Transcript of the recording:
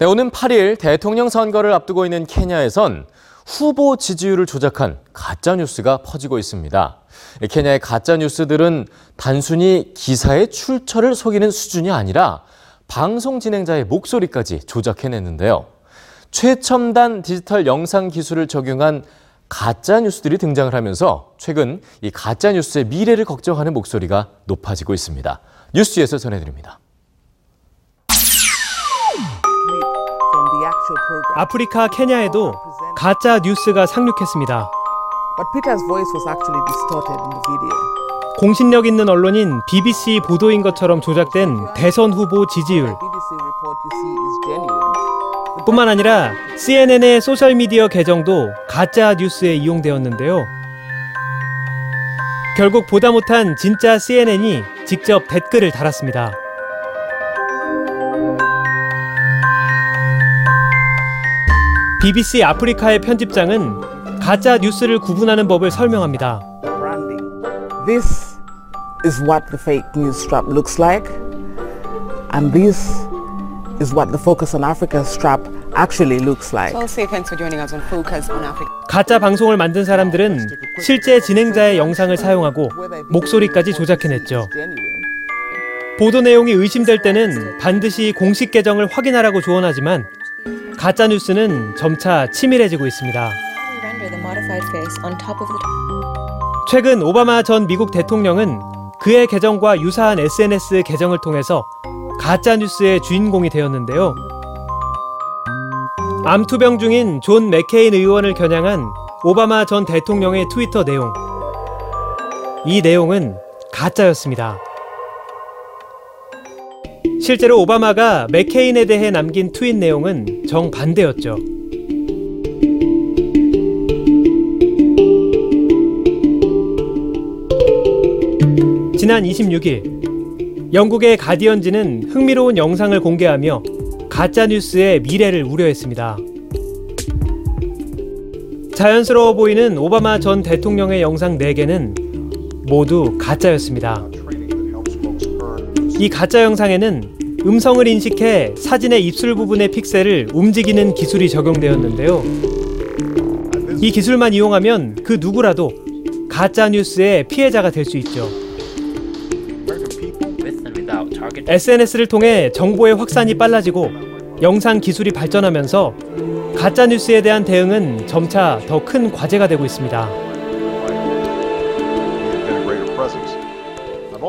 네, 오는 8일 대통령 선거를 앞두고 있는 케냐에선 후보 지지율을 조작한 가짜 뉴스가 퍼지고 있습니다. 케냐의 가짜 뉴스들은 단순히 기사의 출처를 속이는 수준이 아니라 방송 진행자의 목소리까지 조작해냈는데요. 최첨단 디지털 영상 기술을 적용한 가짜 뉴스들이 등장을 하면서 최근 이 가짜 뉴스의 미래를 걱정하는 목소리가 높아지고 있습니다. 뉴스에서 전해드립니다. 아프리카 케냐에도 가짜 뉴스가 상륙했습니다. But Peter's voice was actually distorted in the video. 공신력 있는 언론인 BBC 보도인 것처럼 조작된 대선 후보 지지율. 뿐만 아니라 CNN의 소셜미디어 계정도 가짜 뉴스에 이용되었는데요. 결국 보다 못한 진짜 CNN이 직접 댓글을 달았습니다. BBC 아프리카의 편집장은 가짜 뉴스를 구분하는 법을 설명합니다. This is what the fake news strap looks like, and this is what the Focus on Africa strap actually looks like. 가짜 방송을 만든 사람들은 실제 진행자의 영상을 사용하고 목소리까지 조작해냈죠. 보도 내용이 의심될 때는 반드시 공식 계정을 확인하라고 조언하지만 가짜 뉴스는 점차 치밀해지고 있습니다. 최근 오바마 전 미국 대통령은 그의 계정과 유사한 SNS 계정을 통해서 가짜 뉴스의 주인공이 되었는데요. 암투병 중인 존 맥케인 의원을 겨냥한 오바마 전 대통령의 트위터 내용. 이 내용은 가짜였습니다. 실제로 오바마가 맥케인에 대해 남긴 트윗 내용은 정반대였죠. 지난 26일 영국의 가디언지는 흥미로운 영상을 공개하며 가짜 뉴스의 미래를 우려했습니다. 자연스러워 보이는 오바마 전 대통령의 영상 4개는 모두 가짜였습니다. 이 가짜 영상에는 음성을 인식해 사진의 입술 부분의 픽셀을 움직이는 기술이 적용되었는데요. 이 기술만 이용하면 그 누구라도 가짜 뉴스의 피해자가 될 수 있죠. SNS를 통해 정보의 확산이 빨라지고 영상 기술이 발전하면서 가짜 뉴스에 대한 대응은 점차 더 큰 과제가 되고 있습니다.